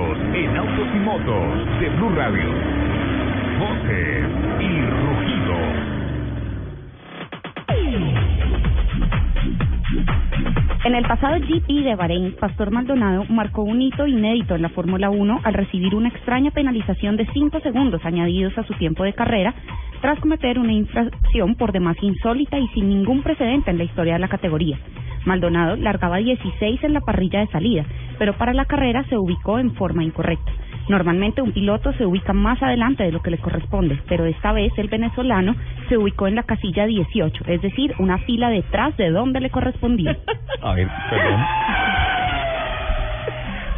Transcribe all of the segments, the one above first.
En autos y motos de Blue Radio. Voces y rugidos. En el pasado GP de Bahrein, Pastor Maldonado marcó un hito inédito en la Fórmula 1 al recibir una extraña penalización de 5 segundos añadidos a su tiempo de carrera tras cometer una infracción por demás insólita y sin ningún precedente en la historia de la categoría. Maldonado largaba 16 en la parrilla de salida, pero para la carrera se ubicó en forma incorrecta. Normalmente un piloto se ubica más adelante de lo que le corresponde, pero esta vez el venezolano se ubicó en la casilla 18, es decir, una fila detrás de donde le correspondía. A ver, perdón.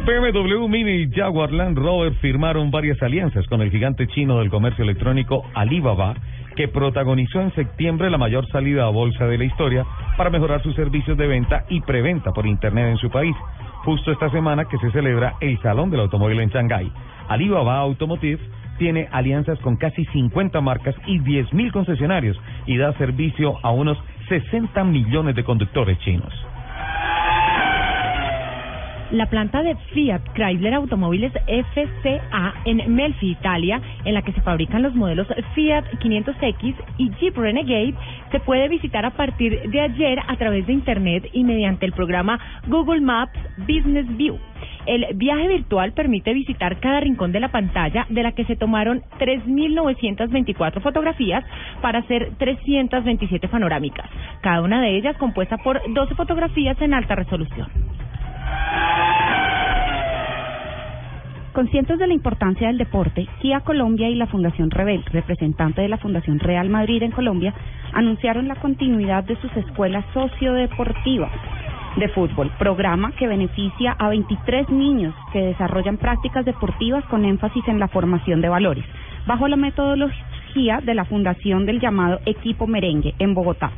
BMW Mini y Jaguar Land Rover firmaron varias alianzas con el gigante chino del comercio electrónico Alibaba, que protagonizó en septiembre la mayor salida a bolsa de la historia para mejorar sus servicios de venta y preventa por Internet en su país, justo esta semana que se celebra el Salón del Automóvil en Shanghái. Alibaba Automotive tiene alianzas con casi 50 marcas y 10.000 concesionarios y da servicio a unos 60 millones de conductores chinos. La planta de Fiat Chrysler Automóviles FCA en Melfi, Italia, en la que se fabrican los modelos Fiat 500X y Jeep Renegade, se puede visitar a partir de ayer a través de Internet y mediante el programa Google Maps Business View. El viaje virtual permite visitar cada rincón de la pantalla, de la que se tomaron 3.924 fotografías para hacer 327 panorámicas, cada una de ellas compuesta por 12 fotografías en alta resolución. Conscientes de la importancia del deporte, Kia Colombia y la Fundación Rebel, representante de la Fundación Real Madrid en Colombia, anunciaron la continuidad de sus escuelas sociodeportivas de fútbol, programa que beneficia a 23 niños que desarrollan prácticas deportivas con énfasis en la formación de valores, bajo la metodología de la Fundación del llamado Equipo Merengue en Bogotá.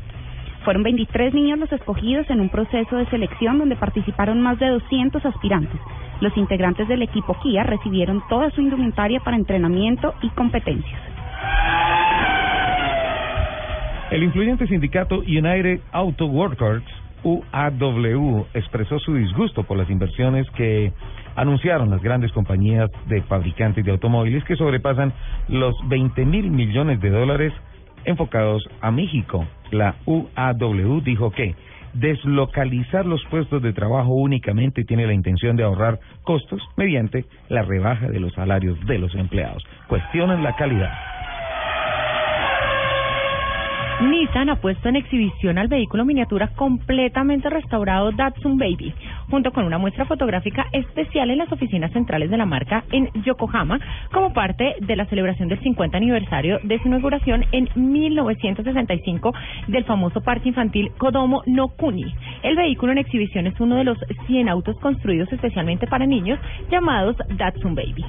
Fueron 23 niños los escogidos en un proceso de selección donde participaron más de 200 aspirantes. Los integrantes del equipo Kia recibieron toda su indumentaria para entrenamiento y competencias. El influyente sindicato United Auto Workers, UAW, expresó su disgusto por las inversiones que anunciaron las grandes compañías de fabricantes de automóviles que sobrepasan los 20 mil millones de dólares enfocados a México. La UAW dijo que deslocalizar los puestos de trabajo únicamente tiene la intención de ahorrar costos mediante la rebaja de los salarios de los empleados. Cuestionan la calidad. Nissan ha puesto en exhibición al vehículo miniatura completamente restaurado Datsun Baby, junto con una muestra fotográfica especial en las oficinas centrales de la marca en Yokohama, como parte de la celebración del 50 aniversario de su inauguración en 1965 del famoso parque infantil Kodomo no Kuni. El vehículo en exhibición es uno de los 100 autos construidos especialmente para niños llamados Datsun Baby.